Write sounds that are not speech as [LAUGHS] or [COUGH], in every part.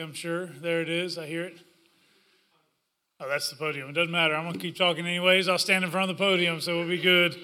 I'm sure. There it is. I hear it. Oh, that's the podium. It doesn't matter. I'm to keep talking anyways. I'll stand in front of the podium, so we'll be good.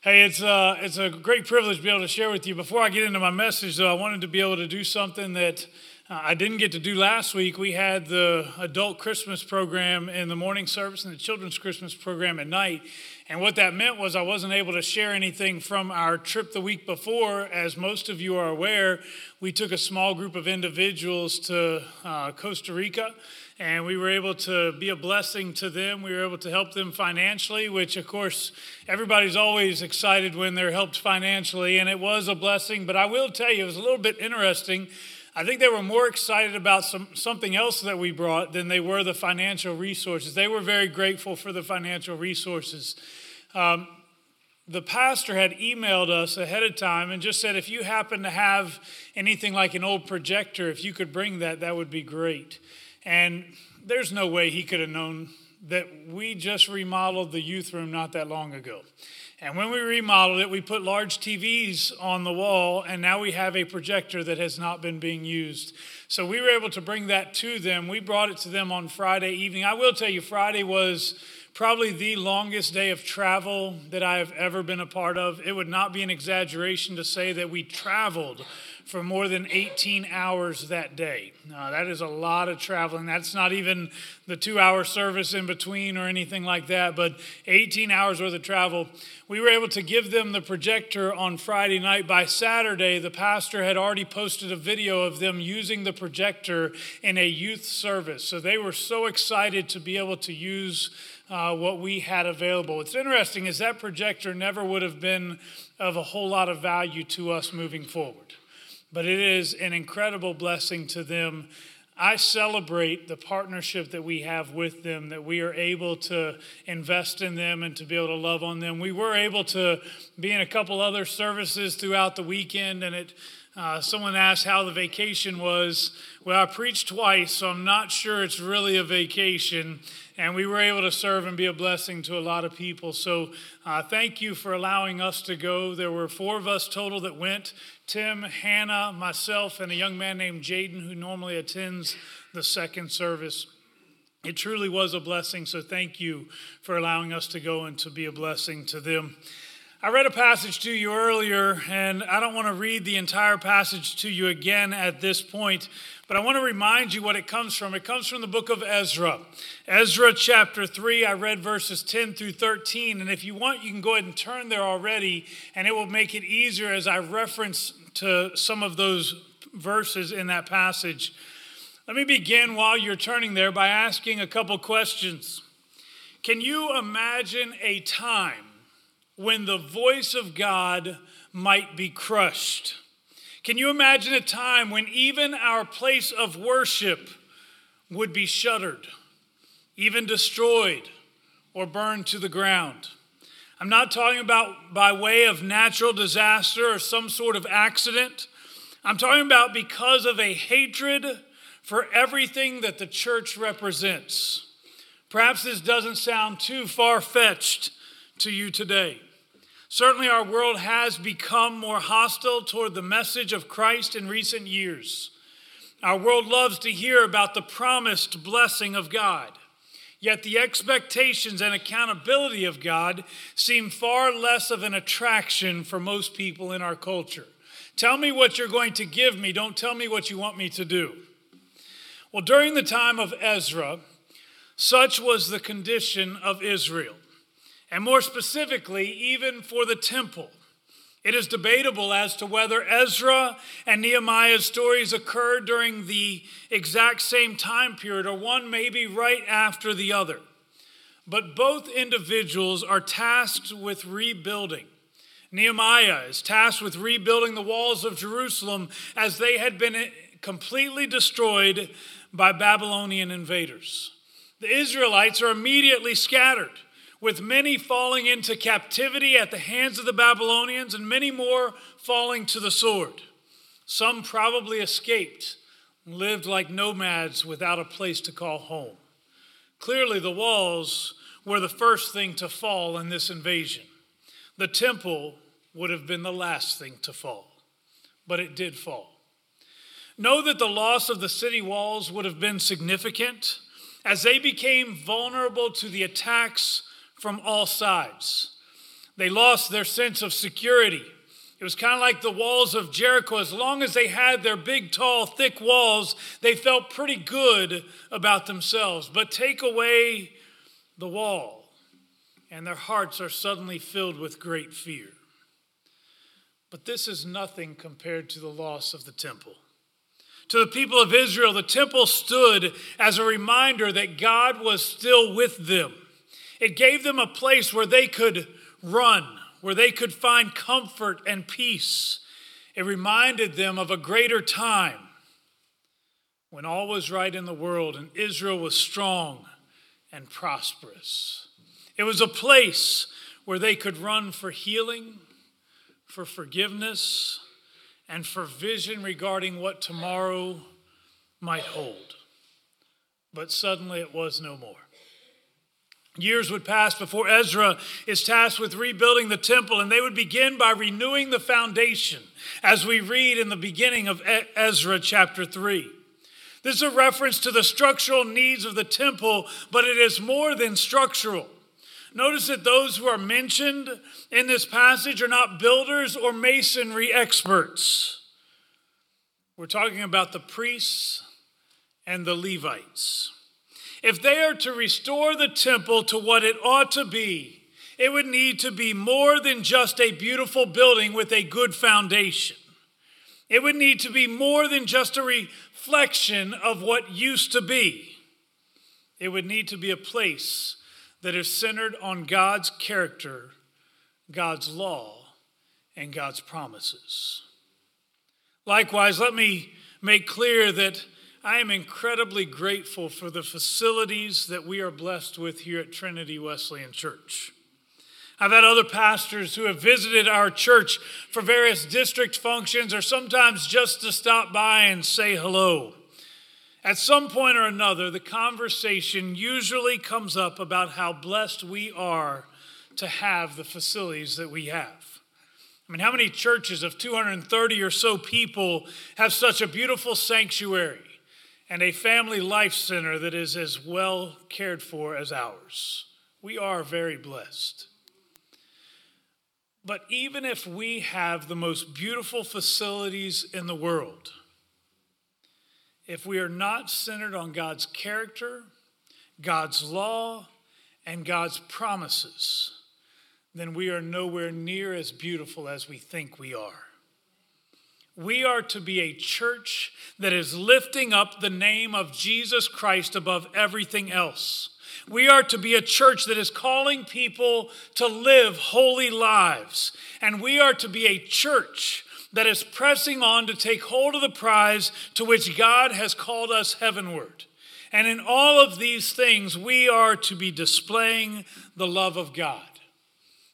Hey, it's, uh, it's a great privilege to be able to share with you. Before I get into my message, though, I wanted to be able to do something that uh, I didn't get to do last week. We had the adult Christmas program in the morning service and the children's Christmas program at night. And what that meant was I wasn't able to share anything from our trip the week before. As most of you are aware, we took a small group of individuals to uh, Costa Rica and we were able to be a blessing to them. We were able to help them financially, which, of course, everybody's always excited when they're helped financially, and it was a blessing. But I will tell you, it was a little bit interesting. I think they were more excited about some, something else that we brought than they were the financial resources. They were very grateful for the financial resources. Um, the pastor had emailed us ahead of time and just said, if you happen to have anything like an old projector, if you could bring that, that would be great. And there's no way he could have known that we just remodeled the youth room not that long ago. And when we remodeled it, we put large TVs on the wall, and now we have a projector that has not been being used. So we were able to bring that to them. We brought it to them on Friday evening. I will tell you, Friday was probably the longest day of travel that I have ever been a part of. It would not be an exaggeration to say that we traveled for more than 18 hours that day. Now, that is a lot of traveling. That's not even the two hour service in between or anything like that, but 18 hours worth of travel. We were able to give them the projector on Friday night. By Saturday, the pastor had already posted a video of them using the projector in a youth service. So they were so excited to be able to use. Uh, what we had available. What's interesting is that projector never would have been of a whole lot of value to us moving forward but it is an incredible blessing to them. I celebrate the partnership that we have with them, that we are able to invest in them and to be able to love on them. We were able to be in a couple other services throughout the weekend, and it. Uh, someone asked how the vacation was. Well, I preached twice, so I'm not sure it's really a vacation and we were able to serve and be a blessing to a lot of people. So uh, thank you for allowing us to go. There were four of us total that went Tim, Hannah, myself, and a young man named Jaden who normally attends the second service. It truly was a blessing, so thank you for allowing us to go and to be a blessing to them. I read a passage to you earlier, and I don't want to read the entire passage to you again at this point, but I want to remind you what it comes from. It comes from the book of Ezra. Ezra chapter 3, I read verses 10 through 13, and if you want, you can go ahead and turn there already, and it will make it easier as I reference to some of those verses in that passage. Let me begin while you're turning there by asking a couple questions. Can you imagine a time when the voice of God might be crushed. Can you imagine a time when even our place of worship would be shuttered, even destroyed, or burned to the ground? I'm not talking about by way of natural disaster or some sort of accident. I'm talking about because of a hatred for everything that the church represents. Perhaps this doesn't sound too far fetched to you today. Certainly, our world has become more hostile toward the message of Christ in recent years. Our world loves to hear about the promised blessing of God. Yet the expectations and accountability of God seem far less of an attraction for most people in our culture. Tell me what you're going to give me, don't tell me what you want me to do. Well, during the time of Ezra, such was the condition of Israel and more specifically, even for the temple. It is debatable as to whether Ezra and Nehemiah's stories occurred during the exact same time period or one maybe right after the other. But both individuals are tasked with rebuilding. Nehemiah is tasked with rebuilding the walls of Jerusalem as they had been completely destroyed by Babylonian invaders. The Israelites are immediately scattered with many falling into captivity at the hands of the Babylonians and many more falling to the sword. Some probably escaped lived like nomads without a place to call home. Clearly, the walls were the first thing to fall in this invasion. The temple would have been the last thing to fall, but it did fall. Know that the loss of the city walls would have been significant as they became vulnerable to the attacks from all sides. They lost their sense of security. It was kind of like the walls of Jericho. As long as they had their big, tall, thick walls, they felt pretty good about themselves. But take away the wall, and their hearts are suddenly filled with great fear. But this is nothing compared to the loss of the temple. To the people of Israel, the temple stood as a reminder that God was still with them. It gave them a place where they could run, where they could find comfort and peace. It reminded them of a greater time when all was right in the world and Israel was strong and prosperous. It was a place where they could run for healing, for forgiveness, and for vision regarding what tomorrow might hold. But suddenly it was no more. Years would pass before Ezra is tasked with rebuilding the temple, and they would begin by renewing the foundation, as we read in the beginning of Ezra chapter 3. This is a reference to the structural needs of the temple, but it is more than structural. Notice that those who are mentioned in this passage are not builders or masonry experts. We're talking about the priests and the Levites. If they are to restore the temple to what it ought to be, it would need to be more than just a beautiful building with a good foundation. It would need to be more than just a reflection of what used to be. It would need to be a place that is centered on God's character, God's law, and God's promises. Likewise, let me make clear that I am incredibly grateful for the facilities that we are blessed with here at Trinity Wesleyan Church. I've had other pastors who have visited our church for various district functions or sometimes just to stop by and say hello. At some point or another, the conversation usually comes up about how blessed we are to have the facilities that we have. I mean, how many churches of 230 or so people have such a beautiful sanctuary? And a family life center that is as well cared for as ours. We are very blessed. But even if we have the most beautiful facilities in the world, if we are not centered on God's character, God's law, and God's promises, then we are nowhere near as beautiful as we think we are. We are to be a church that is lifting up the name of Jesus Christ above everything else. We are to be a church that is calling people to live holy lives. And we are to be a church that is pressing on to take hold of the prize to which God has called us heavenward. And in all of these things, we are to be displaying the love of God.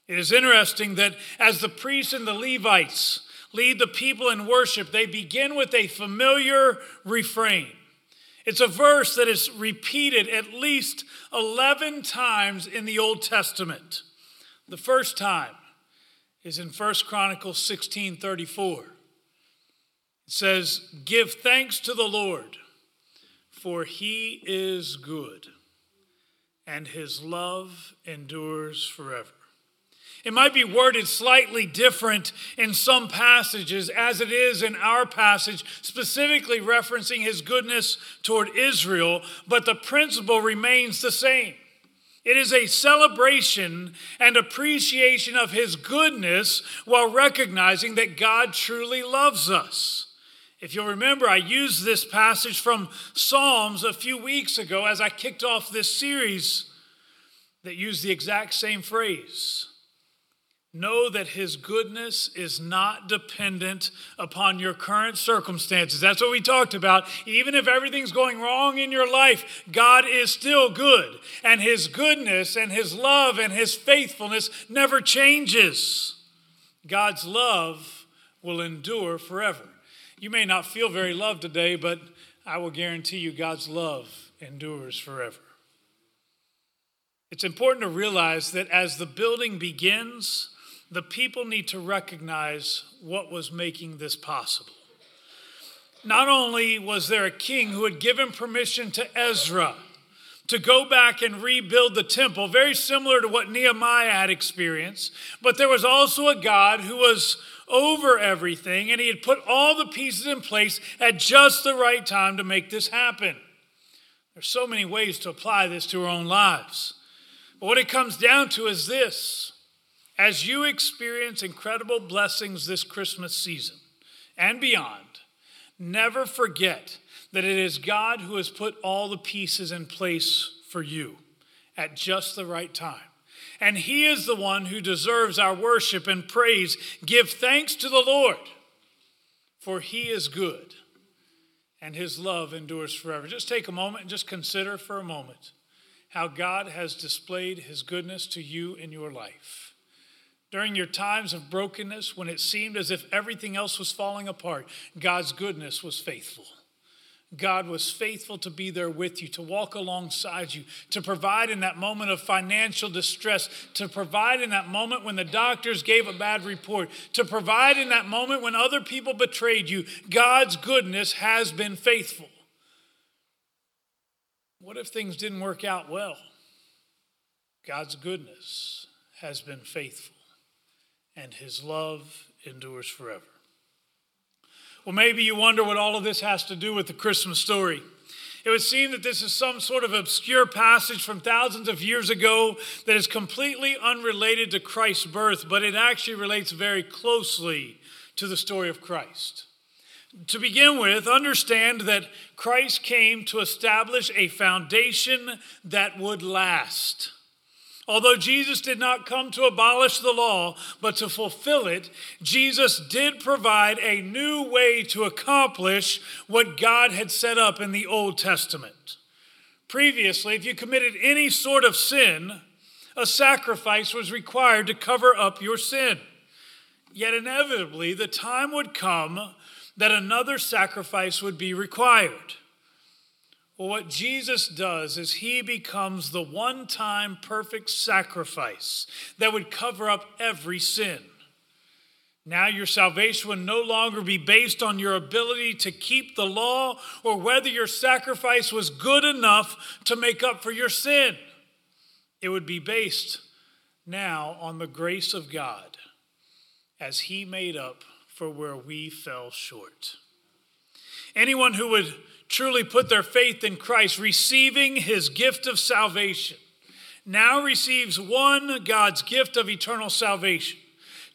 It is interesting that as the priests and the Levites lead the people in worship, they begin with a familiar refrain. It's a verse that is repeated at least 11 times in the Old Testament. The first time is in 1 Chronicles 16 34. It says, Give thanks to the Lord, for he is good, and his love endures forever. It might be worded slightly different in some passages, as it is in our passage, specifically referencing his goodness toward Israel, but the principle remains the same. It is a celebration and appreciation of his goodness while recognizing that God truly loves us. If you'll remember, I used this passage from Psalms a few weeks ago as I kicked off this series that used the exact same phrase. Know that his goodness is not dependent upon your current circumstances. That's what we talked about. Even if everything's going wrong in your life, God is still good. And his goodness and his love and his faithfulness never changes. God's love will endure forever. You may not feel very loved today, but I will guarantee you God's love endures forever. It's important to realize that as the building begins, the people need to recognize what was making this possible. not only was there a king who had given permission to Ezra to go back and rebuild the temple, very similar to what Nehemiah had experienced, but there was also a God who was over everything, and he had put all the pieces in place at just the right time to make this happen. There's so many ways to apply this to our own lives. But what it comes down to is this as you experience incredible blessings this Christmas season and beyond, never forget that it is God who has put all the pieces in place for you at just the right time. And He is the one who deserves our worship and praise. Give thanks to the Lord, for He is good and His love endures forever. Just take a moment and just consider for a moment how God has displayed His goodness to you in your life. During your times of brokenness, when it seemed as if everything else was falling apart, God's goodness was faithful. God was faithful to be there with you, to walk alongside you, to provide in that moment of financial distress, to provide in that moment when the doctors gave a bad report, to provide in that moment when other people betrayed you. God's goodness has been faithful. What if things didn't work out well? God's goodness has been faithful, and his love endures forever. Well, maybe you wonder what all of this has to do with the Christmas story. It would seem that this is some sort of obscure passage from thousands of years ago that is completely unrelated to Christ's birth, but it actually relates very closely to the story of Christ. To begin with, understand that Christ came to establish a foundation that would last. Although Jesus did not come to abolish the law, but to fulfill it, Jesus did provide a new way to accomplish what God had set up in the Old Testament. Previously, if you committed any sort of sin, a sacrifice was required to cover up your sin. Yet inevitably, the time would come that another sacrifice would be required. Well, what Jesus does is he becomes the one time perfect sacrifice that would cover up every sin. Now, your salvation would no longer be based on your ability to keep the law or whether your sacrifice was good enough to make up for your sin. It would be based now on the grace of God as He made up for where we fell short. Anyone who would truly put their faith in Christ, receiving his gift of salvation, now receives one, God's gift of eternal salvation.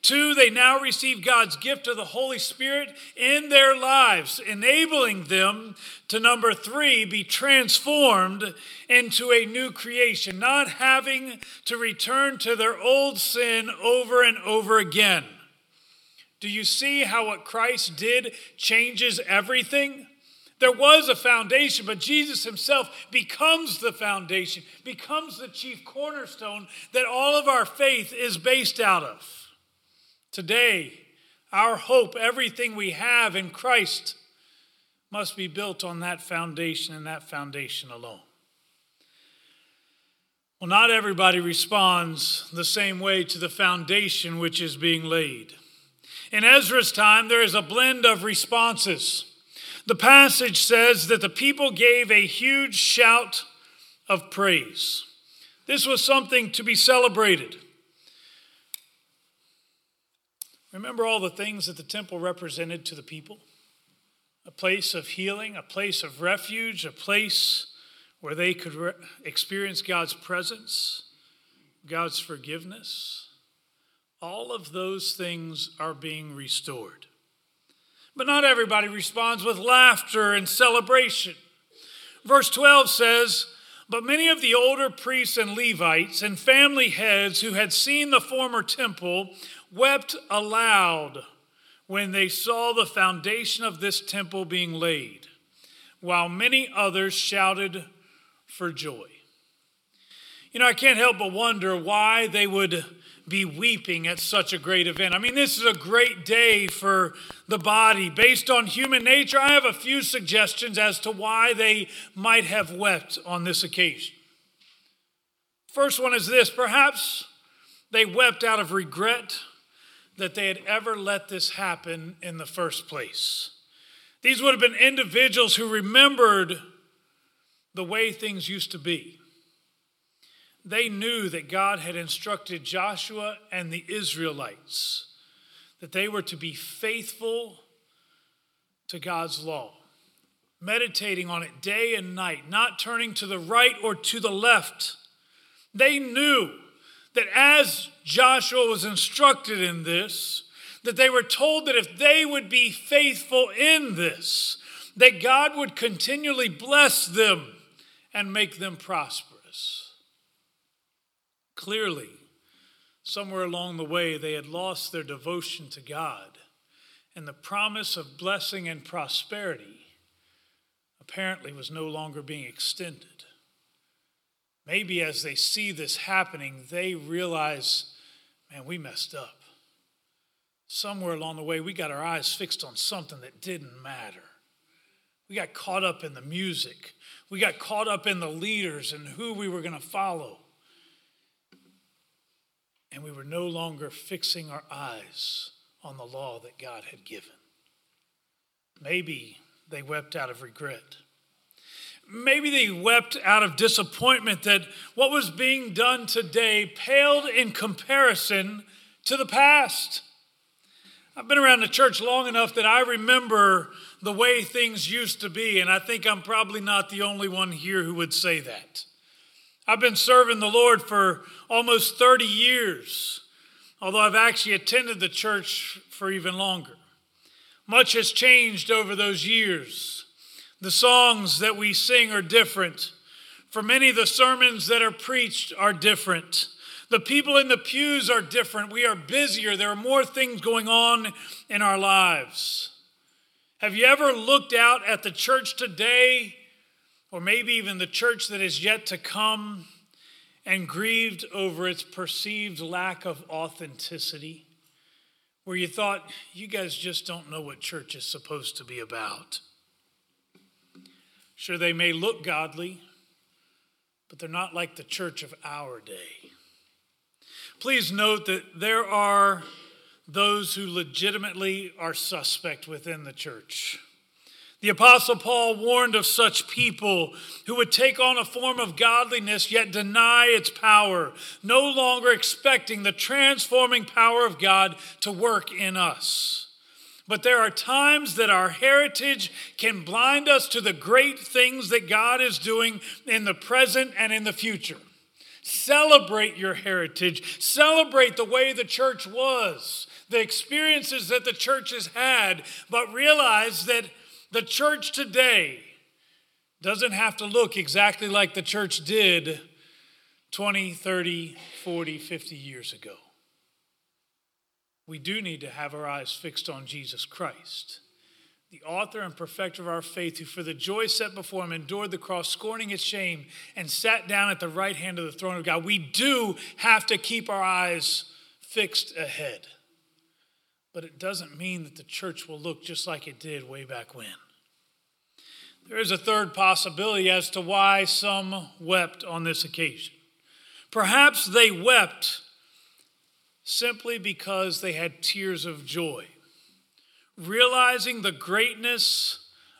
Two, they now receive God's gift of the Holy Spirit in their lives, enabling them to, number three, be transformed into a new creation, not having to return to their old sin over and over again. Do you see how what Christ did changes everything? There was a foundation, but Jesus himself becomes the foundation, becomes the chief cornerstone that all of our faith is based out of. Today, our hope, everything we have in Christ, must be built on that foundation and that foundation alone. Well, not everybody responds the same way to the foundation which is being laid. In Ezra's time, there is a blend of responses. The passage says that the people gave a huge shout of praise. This was something to be celebrated. Remember all the things that the temple represented to the people? A place of healing, a place of refuge, a place where they could re- experience God's presence, God's forgiveness. All of those things are being restored. But not everybody responds with laughter and celebration. Verse 12 says, But many of the older priests and Levites and family heads who had seen the former temple wept aloud when they saw the foundation of this temple being laid, while many others shouted for joy. You know, I can't help but wonder why they would be weeping at such a great event. I mean, this is a great day for the body. Based on human nature, I have a few suggestions as to why they might have wept on this occasion. First one is this perhaps they wept out of regret that they had ever let this happen in the first place. These would have been individuals who remembered the way things used to be. They knew that God had instructed Joshua and the Israelites that they were to be faithful to God's law, meditating on it day and night, not turning to the right or to the left. They knew that as Joshua was instructed in this, that they were told that if they would be faithful in this, that God would continually bless them and make them prosperous. Clearly, somewhere along the way, they had lost their devotion to God, and the promise of blessing and prosperity apparently was no longer being extended. Maybe as they see this happening, they realize, man, we messed up. Somewhere along the way, we got our eyes fixed on something that didn't matter. We got caught up in the music. We got caught up in the leaders and who we were going to follow. And we were no longer fixing our eyes on the law that God had given. Maybe they wept out of regret. Maybe they wept out of disappointment that what was being done today paled in comparison to the past. I've been around the church long enough that I remember the way things used to be, and I think I'm probably not the only one here who would say that. I've been serving the Lord for almost 30 years, although I've actually attended the church for even longer. Much has changed over those years. The songs that we sing are different. For many, the sermons that are preached are different. The people in the pews are different. We are busier. There are more things going on in our lives. Have you ever looked out at the church today, or maybe even the church that is yet to come, and grieved over its perceived lack of authenticity? Where you thought, you guys just don't know what church is supposed to be about. Sure, they may look godly, but they're not like the church of our day. Please note that there are those who legitimately are suspect within the church. The Apostle Paul warned of such people who would take on a form of godliness yet deny its power, no longer expecting the transforming power of God to work in us. But there are times that our heritage can blind us to the great things that God is doing in the present and in the future. Celebrate your heritage. Celebrate the way the church was, the experiences that the church has had, but realize that the church today doesn't have to look exactly like the church did 20, 30, 40, 50 years ago. We do need to have our eyes fixed on Jesus Christ the author and perfecter of our faith, who for the joy set before him endured the cross, scorning its shame, and sat down at the right hand of the throne of God. We do have to keep our eyes fixed ahead. But it doesn't mean that the church will look just like it did way back when. There is a third possibility as to why some wept on this occasion. Perhaps they wept simply because they had tears of joy realizing the greatness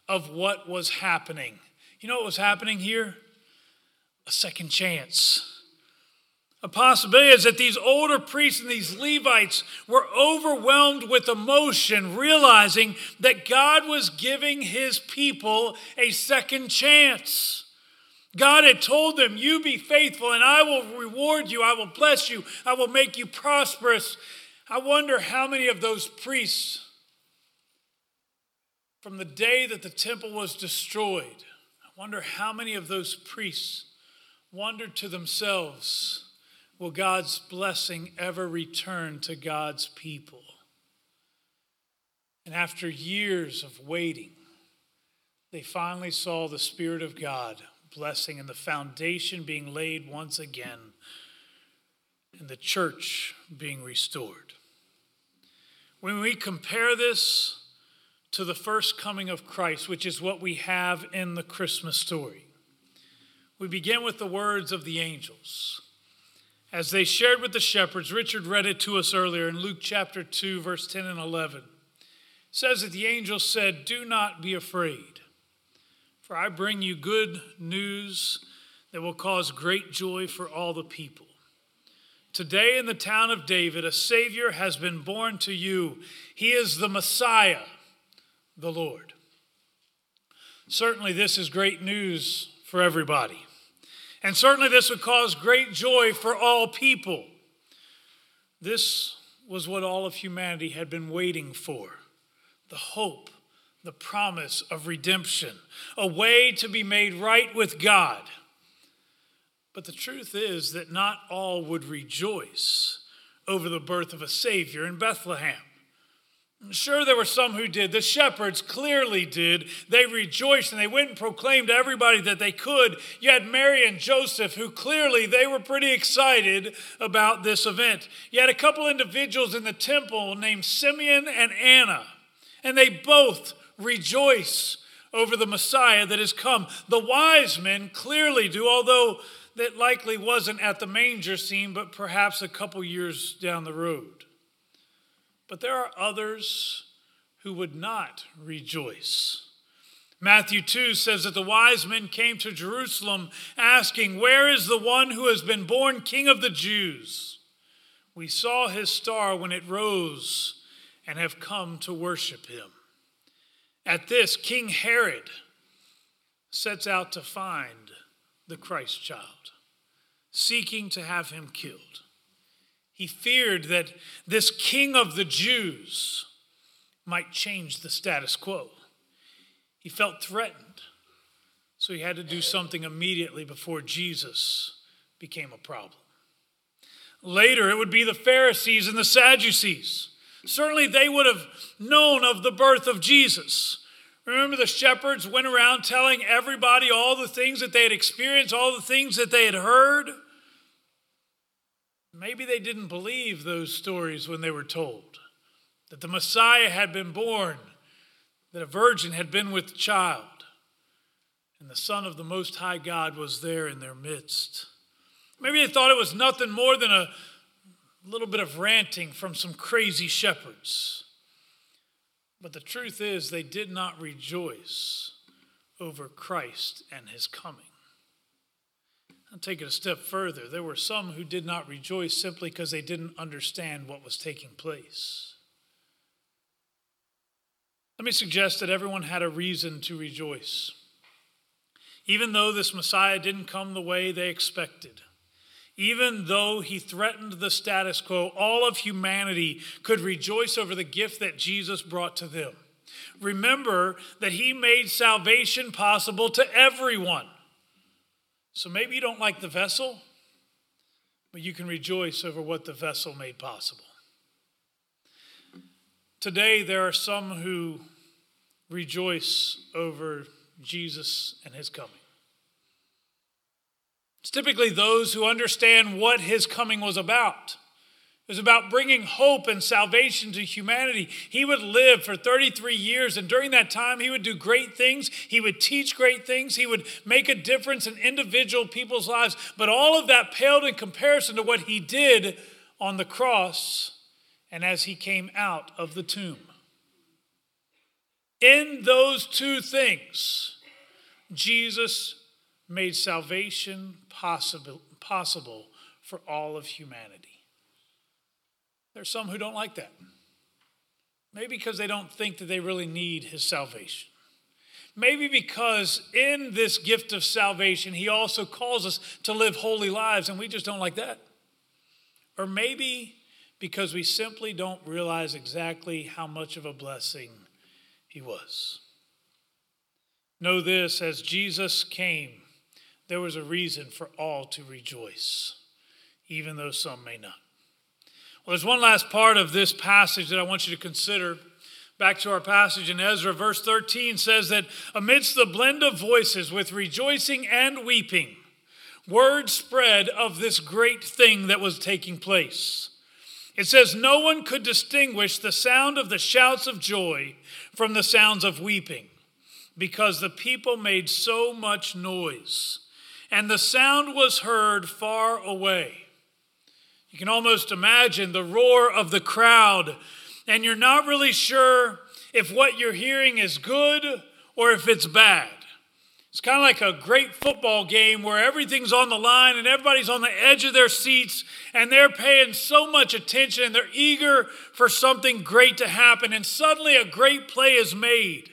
of what was happening. You know what was happening here? A second chance. A possibility is that these older priests and these Levites were overwhelmed with emotion, realizing that God was giving his people a second chance. God had told them, You be faithful, and I will reward you, I will bless you, I will make you prosperous. I wonder how many of those priests from the day that the temple was destroyed, I wonder how many of those priests wondered to themselves, will God's blessing ever return to God's people? And after years of waiting, they finally saw the Spirit of God blessing and the foundation being laid once again, and the church being restored. When we compare this to the first coming of Christ, which is what we have in the Christmas story. We begin with the words of the angels. As they shared with the shepherds, Richard read it to us earlier in Luke chapter 2, verse 10 and 11. It says that the angel said, Do not be afraid, for I bring you good news that will cause great joy for all the people. Today in the town of David, a Savior has been born to you. He is the Messiah, the Lord. Certainly, this is great news for everybody. And certainly, this would cause great joy for all people. This was what all of humanity had been waiting for the hope, the promise of redemption, a way to be made right with God. But the truth is that not all would rejoice over the birth of a Savior in Bethlehem. Sure, there were some who did. The shepherds clearly did. They rejoiced and they went and proclaimed to everybody that they could. You had Mary and Joseph, who clearly they were pretty excited about this event. You had a couple individuals in the temple named Simeon and Anna, and they both rejoice over the Messiah that has come. The wise men clearly do, although that likely wasn't at the manger scene, but perhaps a couple years down the road. But there are others who would not rejoice. Matthew 2 says that the wise men came to Jerusalem asking, Where is the one who has been born king of the Jews? We saw his star when it rose and have come to worship him. At this, King Herod sets out to find the Christ child, seeking to have him killed. He feared that this king of the Jews might change the status quo. He felt threatened, so he had to do something immediately before Jesus became a problem. Later, it would be the Pharisees and the Sadducees. Certainly, they would have known of the birth of Jesus. Remember, the shepherds went around telling everybody all the things that they had experienced, all the things that they had heard. Maybe they didn't believe those stories when they were told that the Messiah had been born, that a virgin had been with child, and the Son of the Most High God was there in their midst. Maybe they thought it was nothing more than a little bit of ranting from some crazy shepherds. But the truth is, they did not rejoice over Christ and his coming. I'll take it a step further. There were some who did not rejoice simply because they didn't understand what was taking place. Let me suggest that everyone had a reason to rejoice, even though this Messiah didn't come the way they expected. Even though he threatened the status quo, all of humanity could rejoice over the gift that Jesus brought to them. Remember that he made salvation possible to everyone. So maybe you don't like the vessel, but you can rejoice over what the vessel made possible. Today, there are some who rejoice over Jesus and his coming. It's typically those who understand what his coming was about. It was about bringing hope and salvation to humanity. He would live for 33 years, and during that time, he would do great things. He would teach great things. He would make a difference in individual people's lives. But all of that paled in comparison to what he did on the cross and as he came out of the tomb. In those two things, Jesus made salvation possible, possible for all of humanity. There's some who don't like that. Maybe because they don't think that they really need his salvation. Maybe because in this gift of salvation, he also calls us to live holy lives, and we just don't like that. Or maybe because we simply don't realize exactly how much of a blessing he was. Know this as Jesus came there was a reason for all to rejoice, even though some may not. Well, there's one last part of this passage that I want you to consider. Back to our passage in Ezra, verse 13 says that amidst the blend of voices with rejoicing and weeping, word spread of this great thing that was taking place. It says, No one could distinguish the sound of the shouts of joy from the sounds of weeping, because the people made so much noise and the sound was heard far away. You can almost imagine the roar of the crowd, and you're not really sure if what you're hearing is good or if it's bad. It's kind of like a great football game where everything's on the line and everybody's on the edge of their seats and they're paying so much attention and they're eager for something great to happen. And suddenly a great play is made.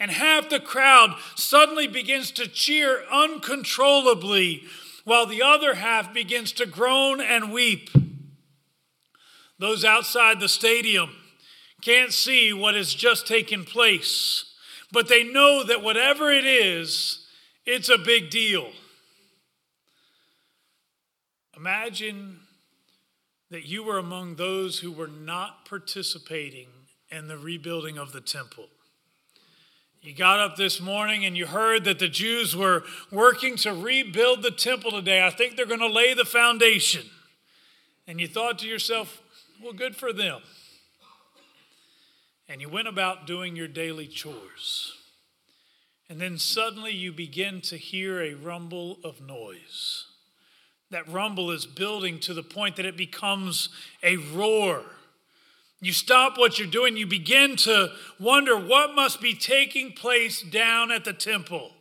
And half the crowd suddenly begins to cheer uncontrollably while the other half begins to groan and weep. Those outside the stadium can't see what has just taken place but they know that whatever it is, it's a big deal. Imagine that you were among those who were not participating in the rebuilding of the temple. You got up this morning and you heard that the Jews were working to rebuild the temple today. I think they're going to lay the foundation. And you thought to yourself, well, good for them and you went about doing your daily chores. And then suddenly you begin to hear a rumble of noise. That rumble is building to the point that it becomes a roar. You stop what you're doing, you begin to wonder what must be taking place down at the temple.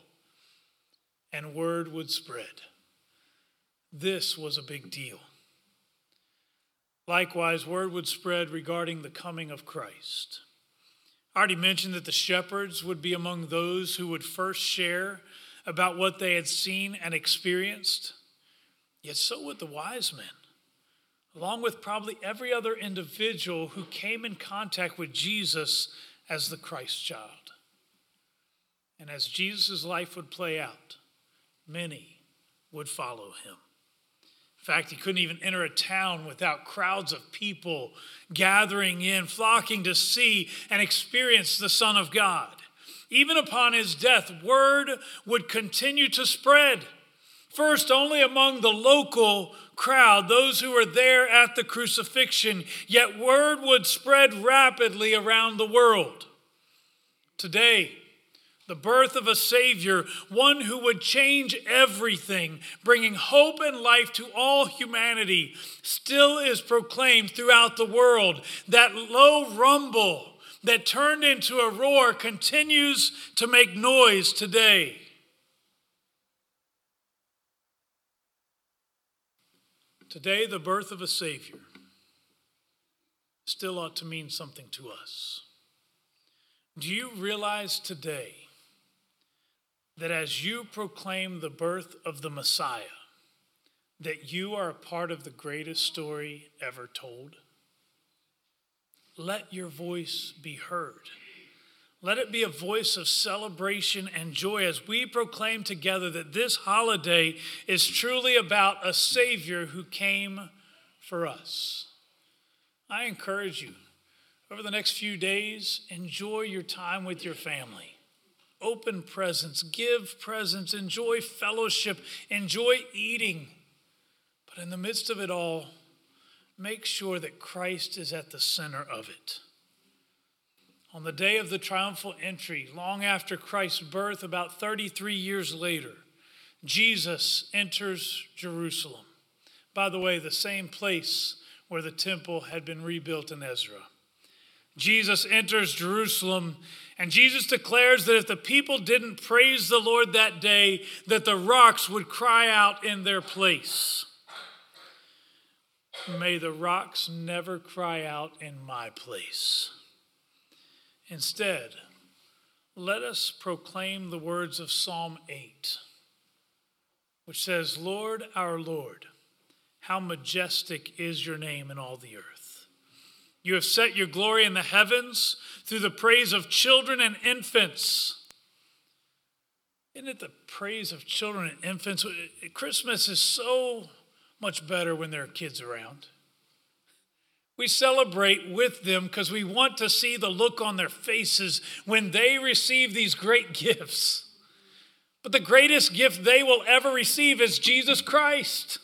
And word would spread. This was a big deal. Likewise, word would spread regarding the coming of Christ. I already mentioned that the shepherds would be among those who would first share about what they had seen and experienced. Yet so would the wise men, along with probably every other individual who came in contact with Jesus as the Christ child. And as Jesus' life would play out, many would follow him. In fact, he couldn't even enter a town without crowds of people gathering in, flocking to see and experience the Son of God. Even upon his death, word would continue to spread. First, only among the local crowd, those who were there at the crucifixion, yet word would spread rapidly around the world. Today, the birth of a Savior, one who would change everything, bringing hope and life to all humanity, still is proclaimed throughout the world. That low rumble that turned into a roar continues to make noise today. Today, the birth of a Savior still ought to mean something to us. Do you realize today? that as you proclaim the birth of the Messiah, that you are a part of the greatest story ever told? Let your voice be heard. Let it be a voice of celebration and joy as we proclaim together that this holiday is truly about a Savior who came for us. I encourage you, over the next few days, enjoy your time with your family open presents, give presents, enjoy fellowship, enjoy eating. But in the midst of it all, make sure that Christ is at the center of it. On the day of the triumphal entry, long after Christ's birth, about 33 years later, Jesus enters Jerusalem. By the way, the same place where the temple had been rebuilt in Ezra. Jesus enters Jerusalem and Jesus declares that if the people didn't praise the Lord that day, that the rocks would cry out in their place. May the rocks never cry out in my place. Instead, let us proclaim the words of Psalm 8, which says, Lord, our Lord, how majestic is your name in all the earth. You have set your glory in the heavens through the praise of children and infants. Isn't it the praise of children and infants? Christmas is so much better when there are kids around. We celebrate with them because we want to see the look on their faces when they receive these great [LAUGHS] gifts. But the greatest gift they will ever receive is Jesus Christ.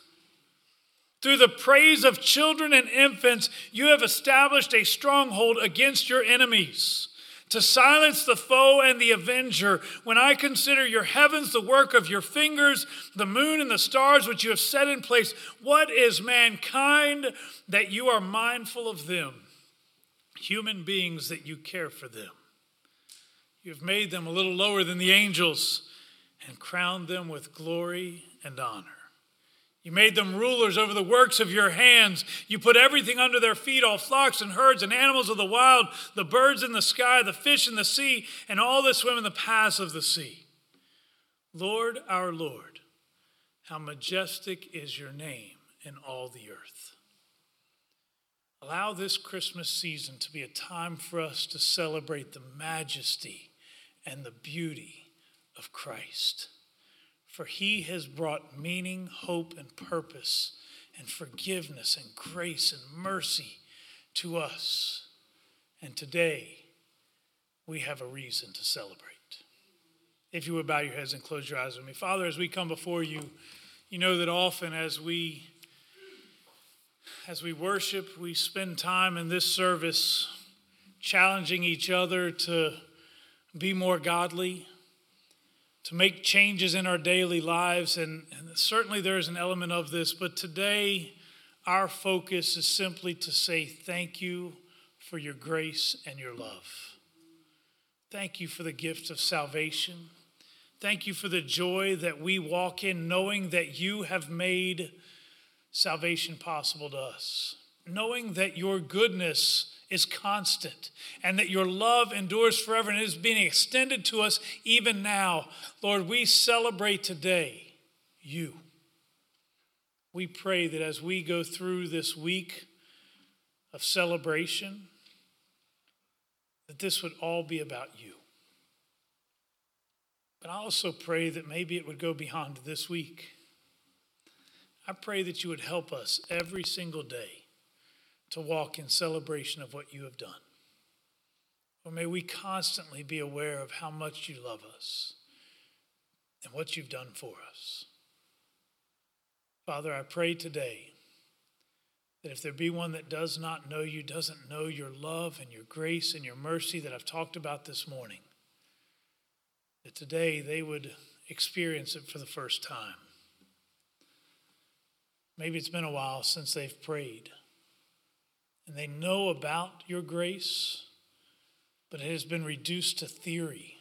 Through the praise of children and infants, you have established a stronghold against your enemies to silence the foe and the avenger. When I consider your heavens, the work of your fingers, the moon and the stars which you have set in place, what is mankind that you are mindful of them? human beings that you care for them. You have made them a little lower than the angels and crowned them with glory and honor. You made them rulers over the works of your hands. You put everything under their feet all flocks and herds and animals of the wild, the birds in the sky, the fish in the sea, and all that swim in the paths of the sea. Lord, our Lord, how majestic is your name in all the earth. Allow this Christmas season to be a time for us to celebrate the majesty and the beauty of Christ for he has brought meaning, hope, and purpose, and forgiveness, and grace, and mercy to us. And today, we have a reason to celebrate. If you would bow your heads and close your eyes with me. Father, as we come before you, you know that often as we as we worship, we spend time in this service challenging each other to be more godly, to make changes in our daily lives. And, and certainly there is an element of this, but today our focus is simply to say thank you for your grace and your love. Thank you for the gift of salvation. Thank you for the joy that we walk in, knowing that you have made salvation possible to us, knowing that your goodness is constant and that your love endures forever and is being extended to us even now. Lord, we celebrate today you. We pray that as we go through this week of celebration, that this would all be about you. But I also pray that maybe it would go beyond this week. I pray that you would help us every single day to walk in celebration of what you have done. Or may we constantly be aware of how much you love us and what you've done for us. Father, I pray today that if there be one that does not know you, doesn't know your love and your grace and your mercy that I've talked about this morning, that today they would experience it for the first time. Maybe it's been a while since they've prayed and they know about your grace, but it has been reduced to theory.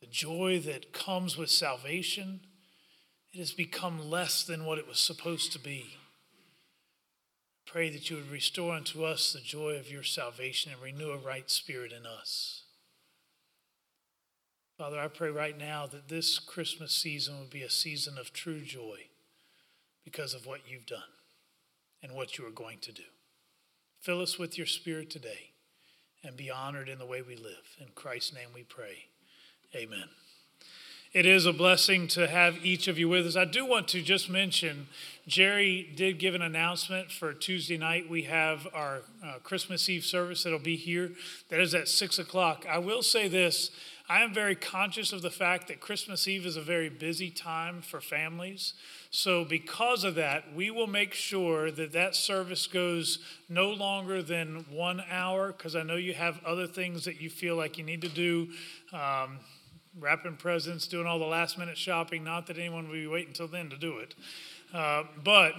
The joy that comes with salvation, it has become less than what it was supposed to be. Pray that you would restore unto us the joy of your salvation and renew a right spirit in us. Father, I pray right now that this Christmas season would be a season of true joy because of what you've done and what you are going to do. Fill us with your spirit today and be honored in the way we live. In Christ's name we pray. Amen. It is a blessing to have each of you with us. I do want to just mention Jerry did give an announcement for Tuesday night. We have our uh, Christmas Eve service that'll be here. That is at 6 o'clock. I will say this I am very conscious of the fact that Christmas Eve is a very busy time for families. So, because of that, we will make sure that that service goes no longer than one hour because I know you have other things that you feel like you need to do. Um, wrapping presents, doing all the last minute shopping. Not that anyone will be waiting until then to do it. Uh, but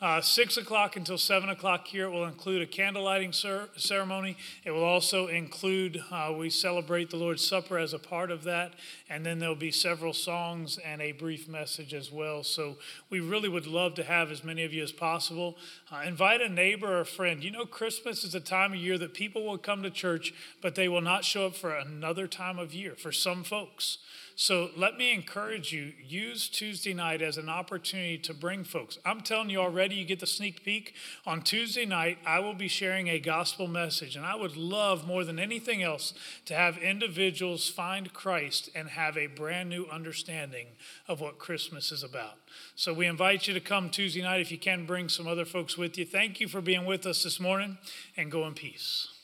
uh, 6 o'clock until 7 o'clock here. It will include a candle lighting cer- ceremony. It will also include, uh, we celebrate the Lord's Supper as a part of that. And then there'll be several songs and a brief message as well. So we really would love to have as many of you as possible. Uh, invite a neighbor or a friend. You know, Christmas is a time of year that people will come to church, but they will not show up for another time of year for some folks. So let me encourage you use Tuesday night as an opportunity to bring folks. I'm telling you already, you get the sneak peek. On Tuesday night, I will be sharing a gospel message, and I would love more than anything else to have individuals find Christ and have a brand new understanding of what Christmas is about. So we invite you to come Tuesday night if you can bring some other folks with you. Thank you for being with us this morning, and go in peace.